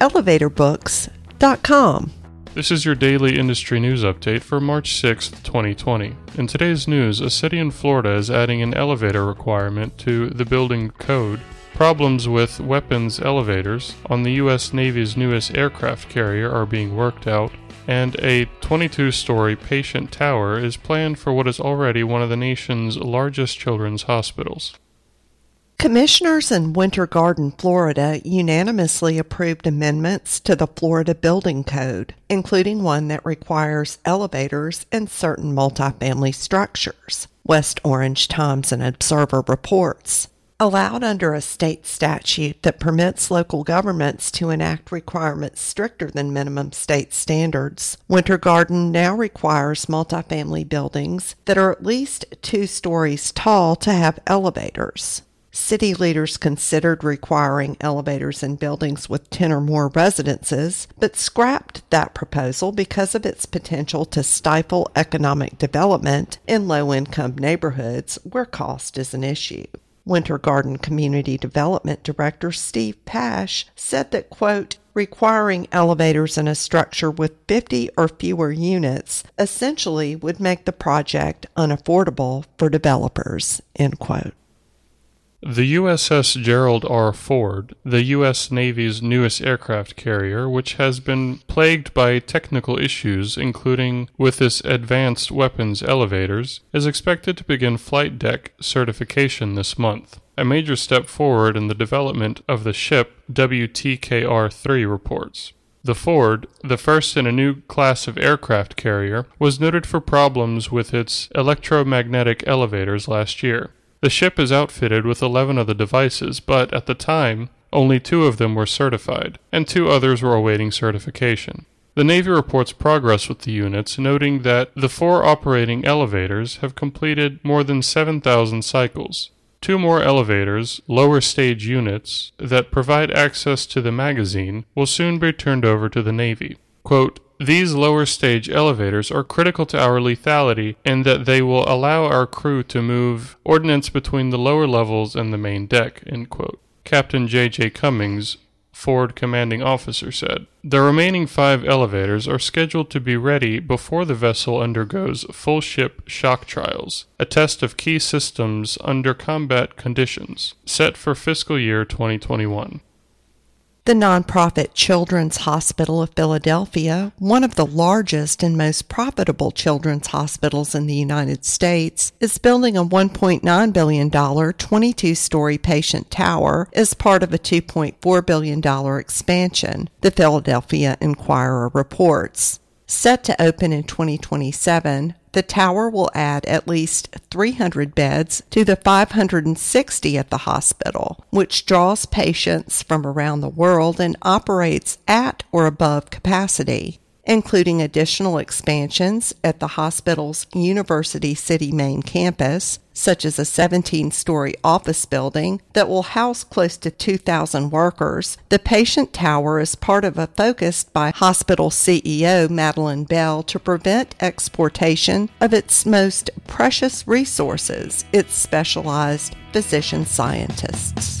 elevatorbooks.com. This is your daily industry news update for March 6th, 2020. In today's news, a city in Florida is adding an elevator requirement to the building code. Problems with weapons elevators on the U.S. Navy's newest aircraft carrier are being worked out, and a 22 story patient tower is planned for what is already one of the nation's largest children's hospitals. Commissioners in Winter Garden, Florida unanimously approved amendments to the Florida Building Code, including one that requires elevators in certain multifamily structures. West Orange Times and Observer reports. Allowed under a state statute that permits local governments to enact requirements stricter than minimum state standards, Winter Garden now requires multifamily buildings that are at least two stories tall to have elevators. City leaders considered requiring elevators in buildings with 10 or more residences, but scrapped that proposal because of its potential to stifle economic development in low income neighborhoods where cost is an issue. Winter Garden Community Development Director Steve Pash said that, quote, requiring elevators in a structure with 50 or fewer units essentially would make the project unaffordable for developers, end quote. The USS Gerald R. Ford, the U.S. Navy's newest aircraft carrier, which has been plagued by technical issues, including with its advanced weapons elevators, is expected to begin flight deck certification this month. A major step forward in the development of the ship, WTKR 3 reports. The Ford, the first in a new class of aircraft carrier, was noted for problems with its electromagnetic elevators last year. The ship is outfitted with 11 of the devices, but at the time, only two of them were certified, and two others were awaiting certification. The Navy reports progress with the units, noting that the four operating elevators have completed more than 7,000 cycles. Two more elevators, lower stage units, that provide access to the magazine will soon be turned over to the Navy. Quote, these lower stage elevators are critical to our lethality in that they will allow our crew to move ordnance between the lower levels and the main deck. Captain J.J. Cummings, Ford commanding officer, said. The remaining five elevators are scheduled to be ready before the vessel undergoes full ship shock trials, a test of key systems under combat conditions, set for fiscal year 2021. The nonprofit Children's Hospital of Philadelphia, one of the largest and most profitable children's hospitals in the United States, is building a $1.9 billion 22 story patient tower as part of a $2.4 billion expansion, the Philadelphia Inquirer reports. Set to open in 2027, the tower will add at least 300 beds to the 560 at the hospital, which draws patients from around the world and operates at or above capacity including additional expansions at the hospital's University City main campus, such as a 17 story office building that will house close to 2,000 workers. The patient tower is part of a focus by hospital CEO Madeline Bell to prevent exportation of its most precious resources, its specialized physician scientists.